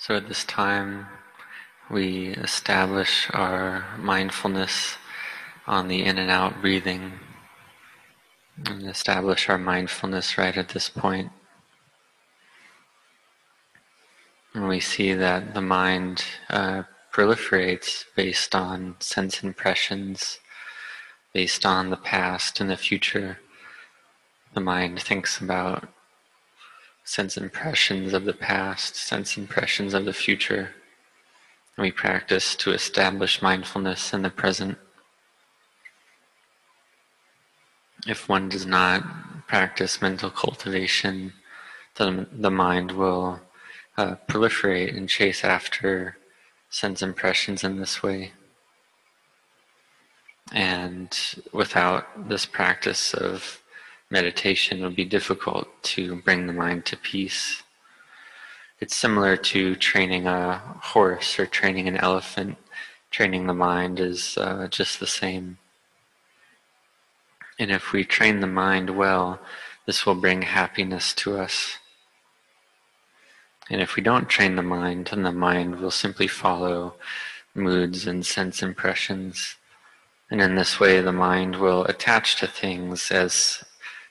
So at this time, we establish our mindfulness on the in and out breathing and establish our mindfulness right at this point. And we see that the mind uh, proliferates based on sense impressions, based on the past and the future. The mind thinks about sense impressions of the past, sense impressions of the future. And we practice to establish mindfulness in the present. If one does not practice mental cultivation, then the mind will uh, proliferate and chase after sense impressions in this way. And without this practice of meditation would be difficult to bring the mind to peace. It's similar to training a horse or training an elephant. Training the mind is uh, just the same. And if we train the mind well, this will bring happiness to us. And if we don't train the mind, then the mind will simply follow moods and sense impressions. And in this way, the mind will attach to things as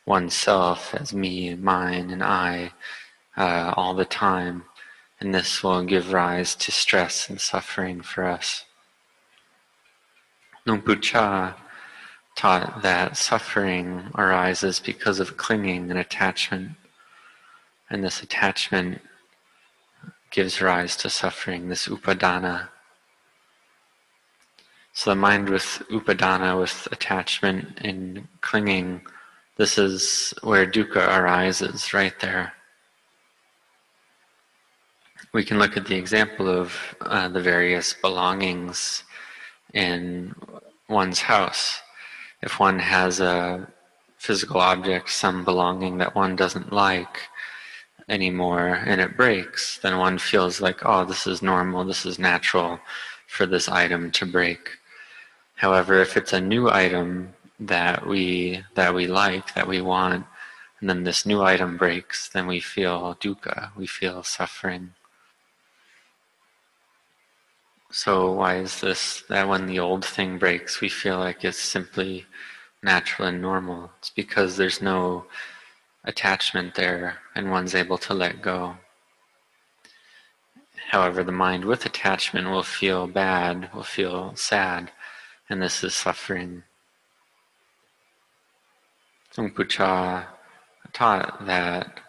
oneself as me and mine and I uh, all the time. And this will give rise to stress and suffering for us. Luang Pu Cha taught that suffering arises because of clinging and attachment. And this attachment gives rise to suffering, this upadana. So the mind with upadana, with attachment and clinging, this is where dukkha arises, right there. We can look at the example of uh, the various belongings in one's house. If one has a physical object, some belonging that one doesn't like anymore, and it breaks, then one feels like, oh, this is normal, this is natural for this item to break. However, if it's a new item that we that we like, that we want, and then this new item breaks, then we feel dukkha, we feel suffering. So why is this that when the old thing breaks, we feel like it's simply natural and normal? It's because there's no attachment there and one's able to let go. However, the mind with attachment will feel bad, will feel sad, and this is suffering. Luang Pu Cha taught that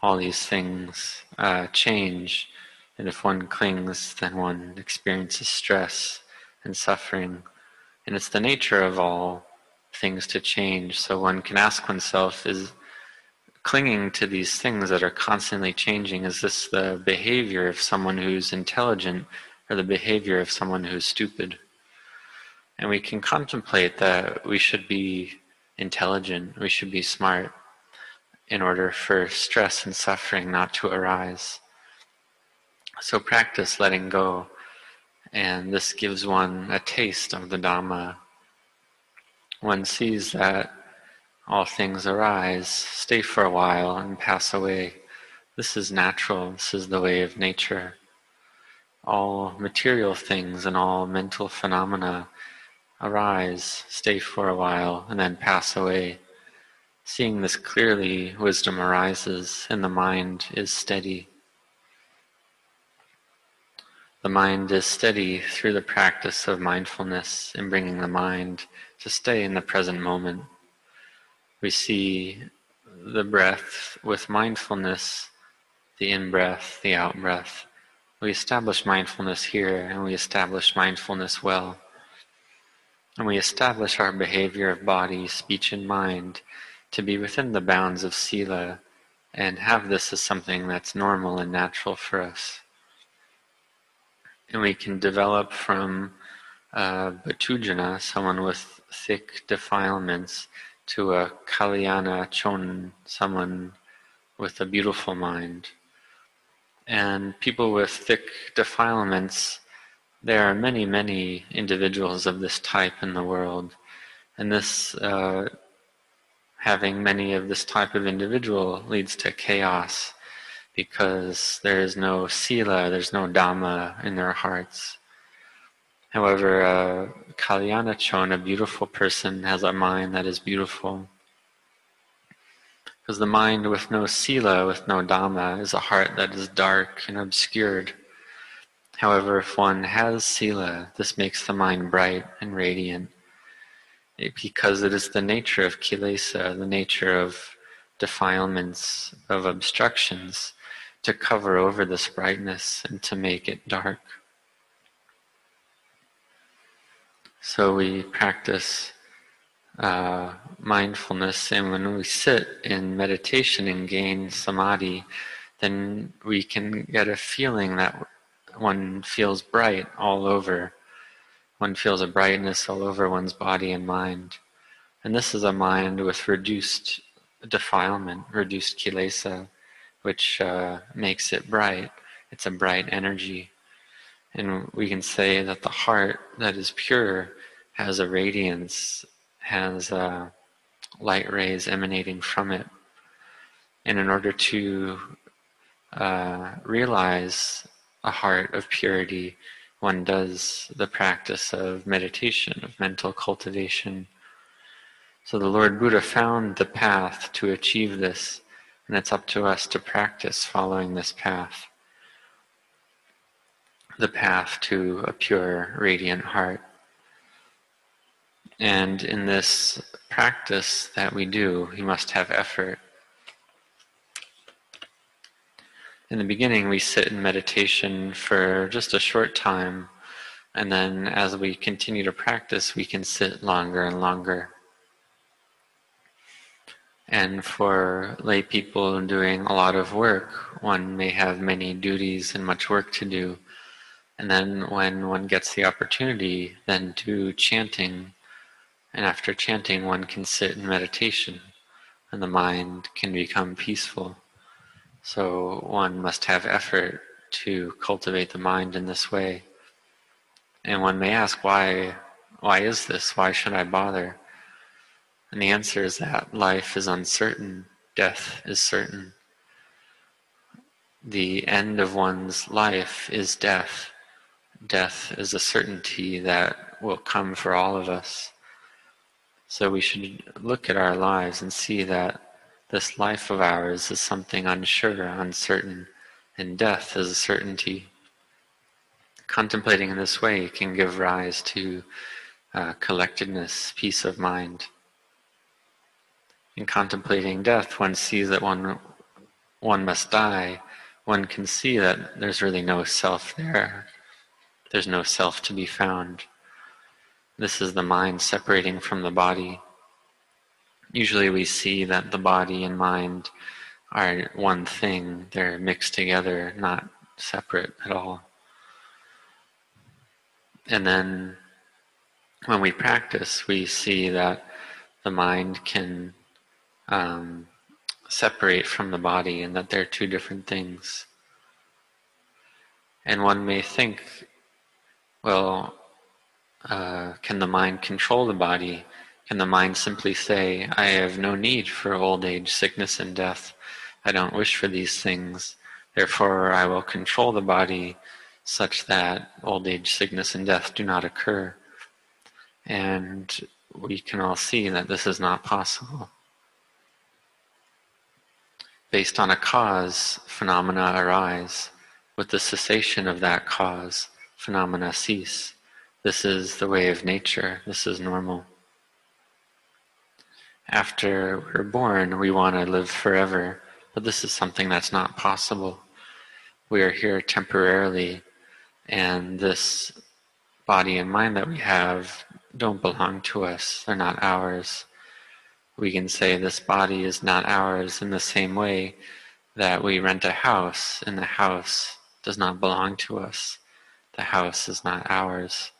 all these things uh, change, and if one clings, then one experiences stress and suffering. And it's the nature of all things to change. So one can ask oneself is clinging to these things that are constantly changing, is this the behavior of someone who's intelligent or the behavior of someone who's stupid? And we can contemplate that we should be intelligent, we should be smart in order for stress and suffering not to arise. So practice letting go, and this gives one a taste of the Dhamma. One sees that all things arise, stay for a while, and pass away. This is natural, this is the way of nature. All material things and all mental phenomena arise, stay for a while, and then pass away. Seeing this clearly, wisdom arises and the mind is steady. The mind is steady through the practice of mindfulness in bringing the mind to stay in the present moment. We see the breath with mindfulness, the in breath, the out breath. We establish mindfulness here and we establish mindfulness well. And we establish our behavior of body, speech, and mind to be within the bounds of Sila and have this as something that's normal and natural for us. And we can develop from uh, Puthujjana, someone with thick defilements, to a Kalyana Chon, someone with a beautiful mind. And people with thick defilements there are many, many individuals of this type in the world, and this uh, having many of this type of individual leads to chaos because there is no sila, there's no dhamma in their hearts. However, Kalyana Chon, a beautiful person, has a mind that is beautiful. Because the mind with no sila, with no dhamma, is a heart that is dark and obscured. However, if one has sila, this makes the mind bright and radiant. Because it is the nature of kilesa, the nature of defilements, of obstructions, to cover over this brightness and to make it dark. So we practice uh, mindfulness, and when we sit in meditation and gain samadhi, then we can get a feeling that one feels bright all over. One feels a brightness all over one's body and mind. And this is a mind with reduced defilement, reduced kilesa, which uh, makes it bright. It's a bright energy. And we can say that the heart that is pure has a radiance, has light rays emanating from it. And in order to uh, realize a heart of purity, one does the practice of meditation, of mental cultivation. So the Lord Buddha found the path to achieve this, and it's up to us to practice following this path the path to a pure, radiant heart. And in this practice that we do, we must have effort. In the beginning, we sit in meditation for just a short time, and then as we continue to practice, we can sit longer and longer. And for lay people doing a lot of work, one may have many duties and much work to do. And then when one gets the opportunity, then do chanting. And after chanting, one can sit in meditation and the mind can become peaceful. So one must have effort to cultivate the mind in this way. And one may ask, why, why is this? Why should I bother? And the answer is that life is uncertain, death is certain. The end of one's life is death death is a certainty that will come for all of us. So we should look at our lives and see that this life of ours is something unsure, uncertain, and death is a certainty. Contemplating in this way can give rise to uh, collectedness, peace of mind. In contemplating death, one sees that one, one must die. One can see that there's really no self there. There's no self to be found. This is the mind separating from the body. Usually we see that the body and mind are one thing, they're mixed together, not separate at all. And then when we practice, we see that the mind can um, separate from the body and that they're two different things. And one may think well, uh, can the mind control the body? Can the mind simply say, I have no need for old age, sickness, and death. I don't wish for these things. Therefore, I will control the body such that old age, sickness, and death do not occur. And we can all see that this is not possible. Based on a cause, phenomena arise. With the cessation of that cause, phenomena cease. This is the way of nature. This is normal. After we're born, we want to live forever, but this is something that's not possible. We are here temporarily, and this body and mind that we have don't belong to us. They're not ours. We can say this body is not ours in the same way that we rent a house, and the house does not belong to us the house is not ours.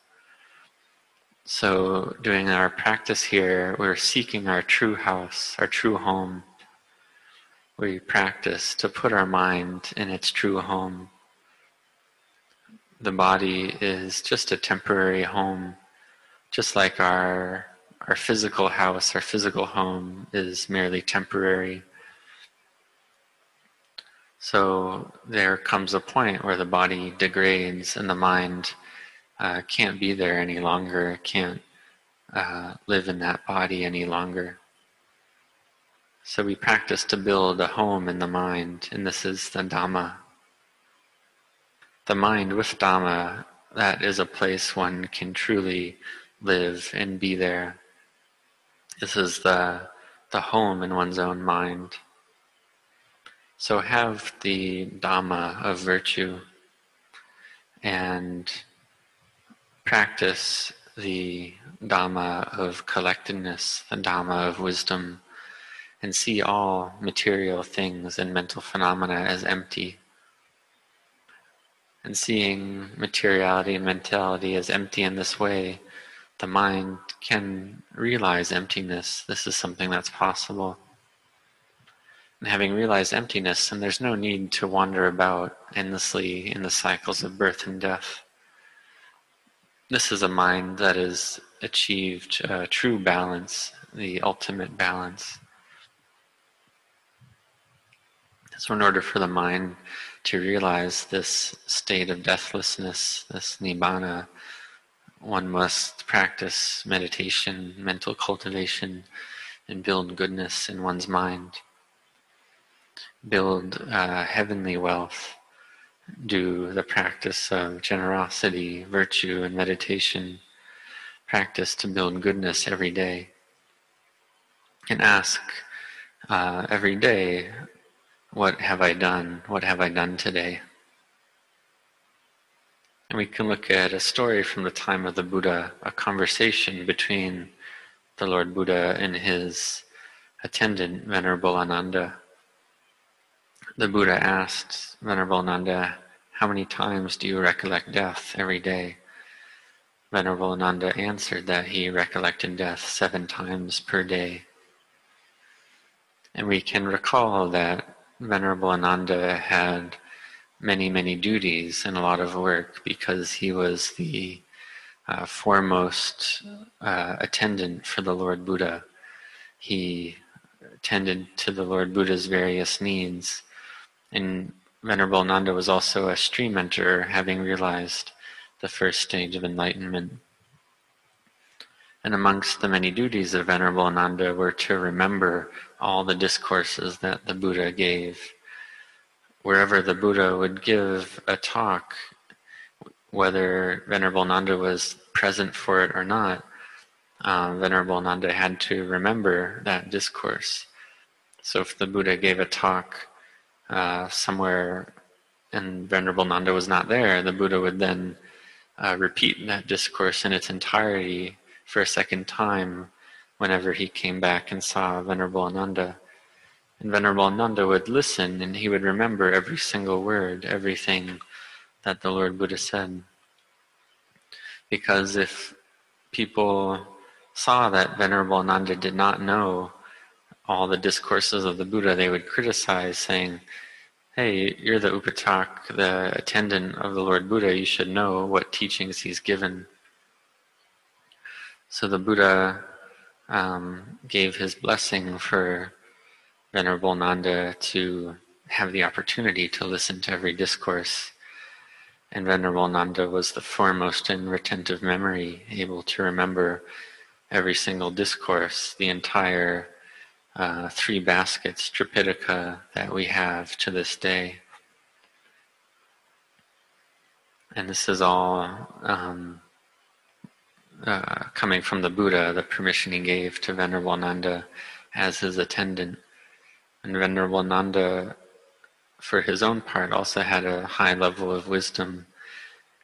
So, doing our practice here, we're seeking our true house, our true home. We practice to put our mind in its true home. The body is just a temporary home, just like our, our physical house, our physical home is merely temporary. So there comes a point where the body degrades and the mind uh, can't be there any longer, can't uh, live in that body any longer. So we practice to build a home in the mind, and this is the Dhamma. The mind with Dhamma, that is a place one can truly live and be there. This is the, the home in one's own mind. So have the Dhamma of virtue and practice the Dhamma of collectedness, the Dhamma of wisdom, and see all material things and mental phenomena as empty. And seeing materiality and mentality as empty in this way, the mind can realize emptiness. This is something that's possible. And having realized emptiness, and there's no need to wander about endlessly in the cycles of birth and death. This is a mind that has achieved uh, true balance, the ultimate balance. So, in order for the mind to realize this state of deathlessness, this nibbana, one must practice meditation, mental cultivation, and build goodness in one's mind build uh, heavenly wealth, do the practice of generosity, virtue, and meditation, practice to build goodness every day, and ask uh, every day, What have I done? What have I done today? And we can look at a story from the time of the Buddha, a conversation between the Lord Buddha and his attendant, Venerable Ananda. The Buddha asked Venerable Ananda, How many times do you recollect death every day? Venerable Ananda answered that he recollected death seven times per day. And we can recall that Venerable Ananda had many, many duties and a lot of work because he was the uh, foremost uh, attendant for the Lord Buddha. He attended to the Lord Buddha's various needs and Venerable Ananda was also a stream enterer, having realized the first stage of enlightenment. And amongst the many duties of Venerable Ananda were to remember all the discourses that the Buddha gave. Wherever the Buddha would give a talk, whether Venerable Ananda was present for it or not, uh, Venerable Ananda had to remember that discourse. So if the Buddha gave a talk uh, somewhere and Venerable Ananda was not there, the Buddha would then uh, repeat that discourse in its entirety for a second time whenever he came back and saw Venerable Ananda. And Venerable Ananda would listen and he would remember every single word, everything that the Lord Buddha said. Because if people saw that Venerable Ananda did not know all the discourses of the Buddha, they would criticize, saying, Hey, you're the Upatak, the attendant of the Lord Buddha, you should know what teachings he's given. So the Buddha um, gave his blessing for Venerable Ananda to have the opportunity to listen to every discourse. And Venerable Ananda was the foremost in retentive memory, able to remember every single discourse, the entire uh, three baskets, Tripitaka, that we have to this day. And this is all um, uh, coming from the Buddha, the permission he gave to Venerable Ananda as his attendant. And Venerable Ananda, for his own part, also had a high level of wisdom,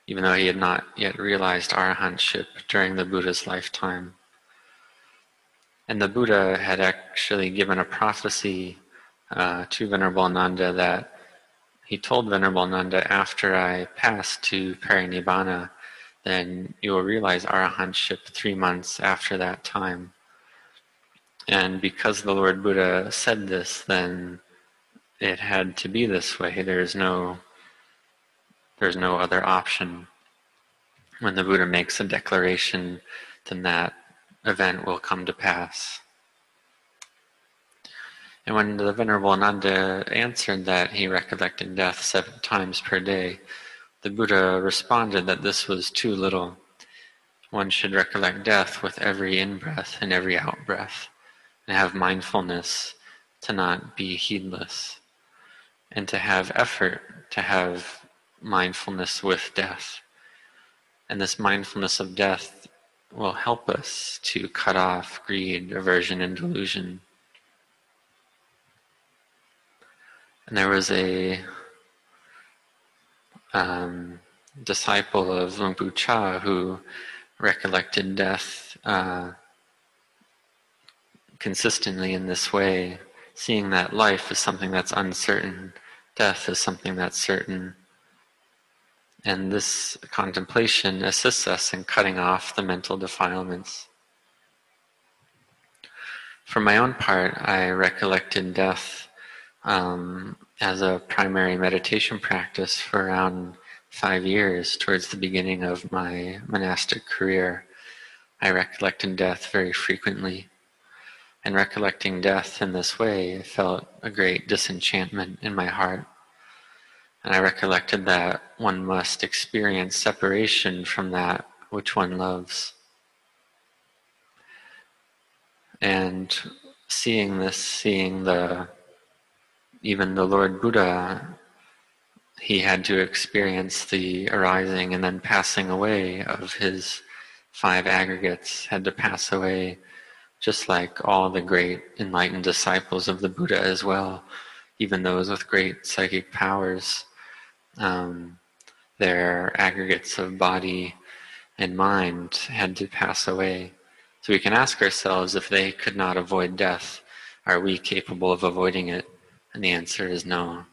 even though he had not yet realized arahantship during the Buddha's lifetime. And the Buddha had actually given a prophecy uh, to Venerable Ananda that he told Venerable Ananda, after I pass to Parinibbana, then you will realize arahantship three months after that time. And because the Lord Buddha said this, then it had to be this way. There's no, there's no other option. When the Buddha makes a declaration, then that event will come to pass. And when the Venerable Ananda answered that he recollected death seven times per day, the Buddha responded that this was too little. One should recollect death with every in breath and every out breath, and have mindfulness to not be heedless, and to have effort to have mindfulness with death. And this mindfulness of death will help us to cut off greed, aversion, and delusion. And there was a um, disciple of Luang Pu Cha who recollected death uh, consistently in this way, seeing that life is something that's uncertain, death is something that's certain. And this contemplation assists us in cutting off the mental defilements. For my own part, I recollected death um, as a primary meditation practice for around five years towards the beginning of my monastic career. I recollected death very frequently. And recollecting death in this way, felt a great disenchantment in my heart. And I recollected that one must experience separation from that which one loves. And seeing this, seeing the even the Lord Buddha, he had to experience the arising and then passing away of his five aggregates, had to pass away just like all the great enlightened disciples of the Buddha as well, even those with great psychic powers. Um, their aggregates of body and mind had to pass away. So we can ask ourselves if they could not avoid death, are we capable of avoiding it? And the answer is no.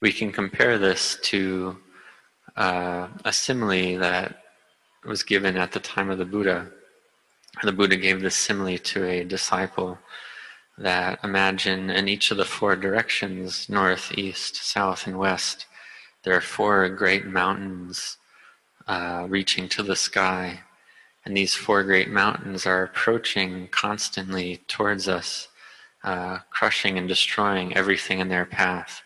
We can compare this to uh, a simile that was given at the time of the Buddha. The Buddha gave this simile to a disciple that imagine in each of the four directions north, east, south, and west there are four great mountains uh, reaching to the sky. And these four great mountains are approaching constantly towards us uh, crushing and destroying everything in their path.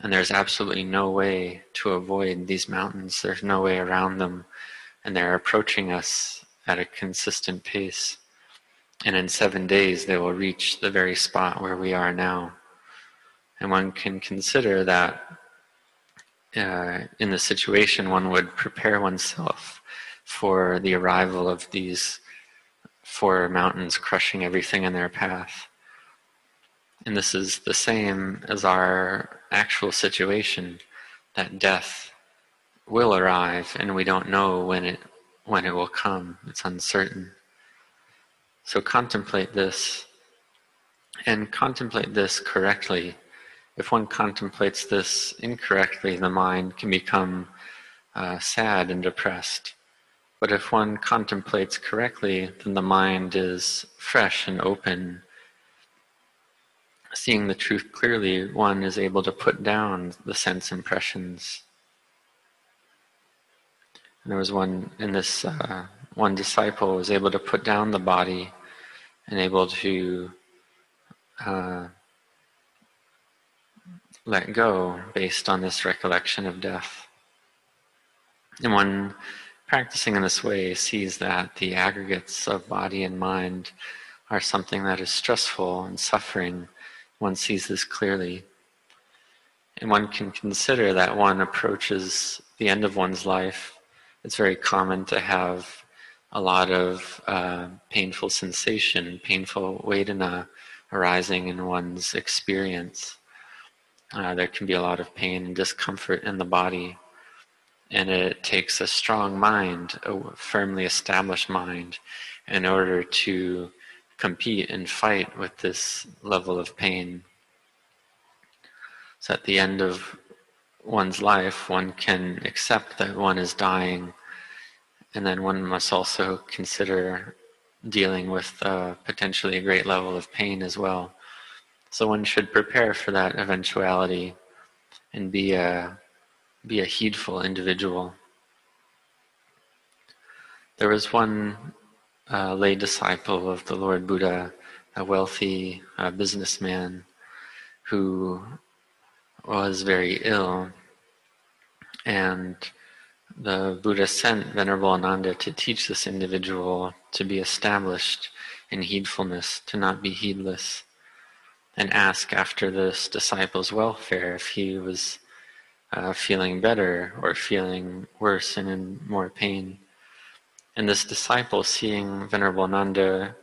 And there's absolutely no way to avoid these mountains. There's no way around them. And they're approaching us at a consistent pace. And in seven days, they will reach the very spot where we are now. And one can consider that uh, in the situation, one would prepare oneself for the arrival of these four mountains crushing everything in their path. And this is the same as our actual situation that death will arrive and we don't know when it when it will come. It's uncertain. So contemplate this and contemplate this correctly. If one contemplates this incorrectly, the mind can become uh, sad and depressed. But if one contemplates correctly, then the mind is fresh and open seeing the truth clearly, one is able to put down the sense impressions. And there was one in this, uh, one disciple was able to put down the body and able to uh, let go based on this recollection of death. And one practicing in this way sees that the aggregates of body and mind are something that is stressful and suffering one sees this clearly. And one can consider that one approaches the end of one's life. It's very common to have a lot of uh, painful sensation, painful Vedana arising in one's experience. Uh, there can be a lot of pain and discomfort in the body. And it takes a strong mind, a firmly established mind, in order to compete and fight with this level of pain. So at the end of one's life, one can accept that one is dying, and then one must also consider dealing with uh, potentially a great level of pain as well. So one should prepare for that eventuality and be a be a heedful individual. There was one uh, lay disciple of the Lord Buddha a wealthy uh, businessman who was very ill, and the Buddha sent Venerable Ananda to teach this individual to be established in heedfulness, to not be heedless, and ask after this disciple's welfare if he was uh, feeling better or feeling worse and in more pain. And this disciple, seeing Venerable Ananda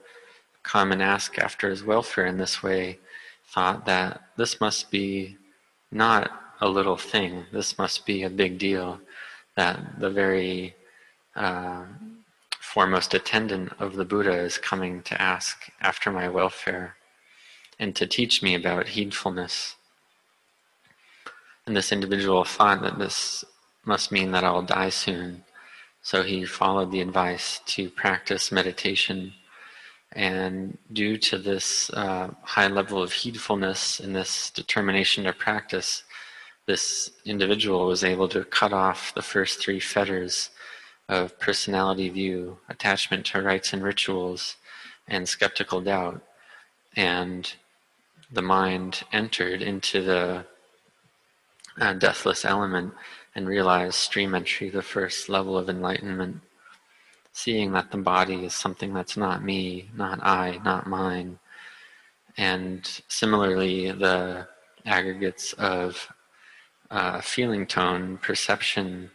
come and ask after his welfare in this way, thought that this must be not a little thing, this must be a big deal, that the very uh, foremost attendant of the Buddha is coming to ask after my welfare and to teach me about heedfulness. And this individual thought that this must mean that I'll die soon. So he followed the advice to practice meditation. And due to this uh, high level of heedfulness and this determination to practice, this individual was able to cut off the first three fetters of personality view, attachment to rites and rituals, and skeptical doubt. And the mind entered into the uh, deathless element and realized stream entry, the first level of enlightenment. Seeing that the body is something that's not me, not I, not mine. And similarly, the aggregates of uh, feeling tone, perception,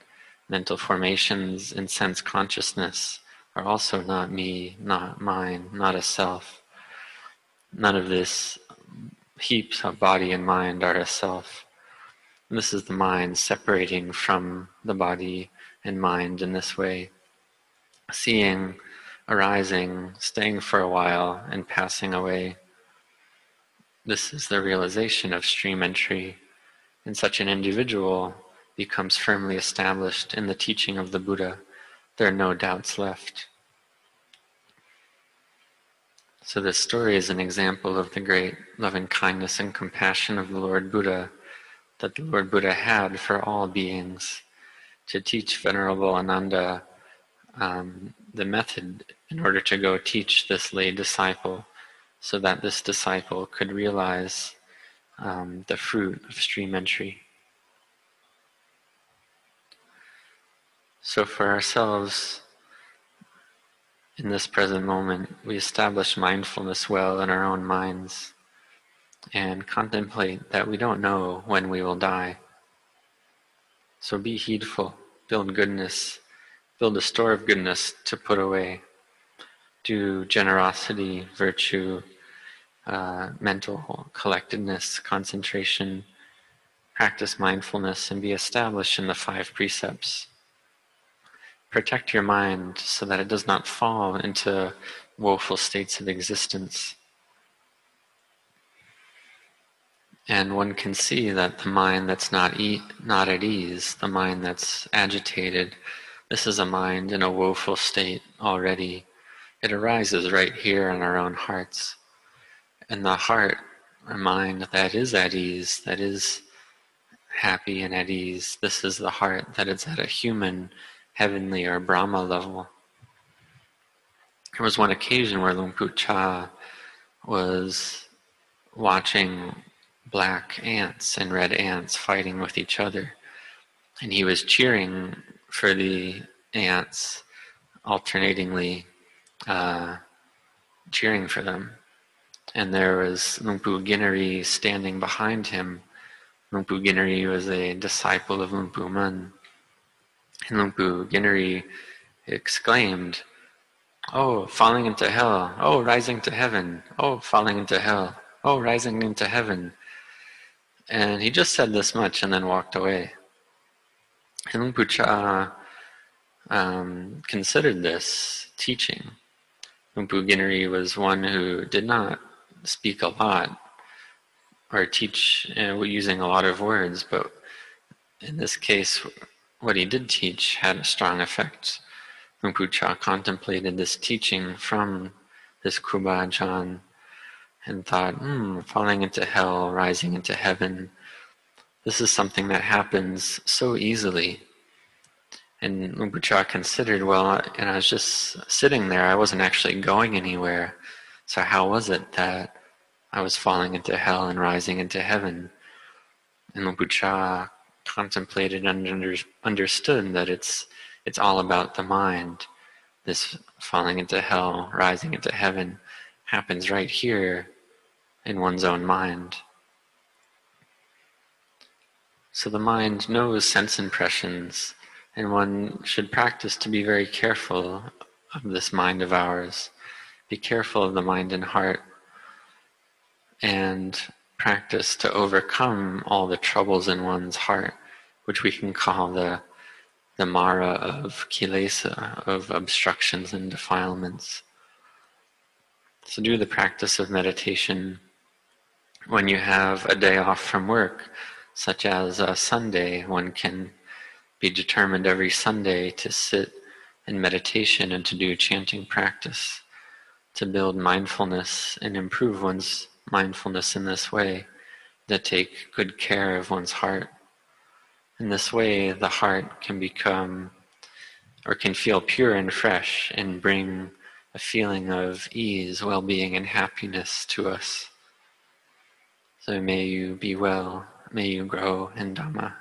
mental formations, and sense consciousness are also not me, not mine, not a self. None of this heaps of body and mind are a self. And this is the mind separating from the body and mind in this way, seeing, arising, staying for a while, and passing away. This is the realization of stream entry, and such an individual becomes firmly established in the teaching of the Buddha. There are no doubts left. So, this story is an example of the great loving kindness and compassion of the Lord Buddha that the Lord Buddha had for all beings to teach Venerable Ananda um, the method in order to go teach this lay disciple so that this disciple could realize um, the fruit of stream entry. So, for ourselves, in this present moment, we establish mindfulness well in our own minds and contemplate that we don't know when we will die. So be heedful, build goodness, build a store of goodness to put away. Do generosity, virtue, uh, mental collectedness, concentration, practice mindfulness, and be established in the five precepts. Protect your mind so that it does not fall into woeful states of existence. And one can see that the mind that's not e- not at ease, the mind that's agitated, this is a mind in a woeful state already. It arises right here in our own hearts. And the heart, or mind that is at ease, that is happy and at ease, this is the heart that is at a human, heavenly, or Brahma level. There was one occasion where Luang Pu Cha was watching black ants and red ants fighting with each other. And he was cheering for the ants, alternatingly uh, cheering for them. And there was Luang Pu standing behind him. Luang Pu was a disciple of Luang Pu Mun. And Luang Pu exclaimed, Oh, falling into hell. Oh, rising to heaven. Oh, falling into hell. Oh, rising into heaven. And he just said this much and then walked away. And Luang Pu Cha um, considered this teaching. Luang Pu was one who did not speak a lot or teach uh, using a lot of words, but in this case, what he did teach had a strong effect. Pu Cha contemplated this teaching from this Ajahn and thought, hmm, falling into hell, rising into heaven. This is something that happens so easily. And Pu Cha considered, well, and I was just sitting there, I wasn't actually going anywhere. So, how was it that I was falling into hell and rising into heaven? And Lupucha contemplated and under, understood that it's it's all about the mind. This falling into hell, rising into heaven, happens right here in one's own mind. So the mind knows sense impressions, and one should practice to be very careful of this mind of ours. Be careful of the mind and heart, and practice to overcome all the troubles in one's heart, which we can call the the mara of kilesa, of obstructions and defilements. So do the practice of meditation when you have a day off from work, such as a Sunday, one can be determined every Sunday to sit in meditation and to do chanting practice, to build mindfulness and improve one's mindfulness in this way, to take good care of one's heart. In this way, the heart can become or can feel pure and fresh and bring a feeling of ease, well being, and happiness to us. So may you be well, may you grow in Dhamma.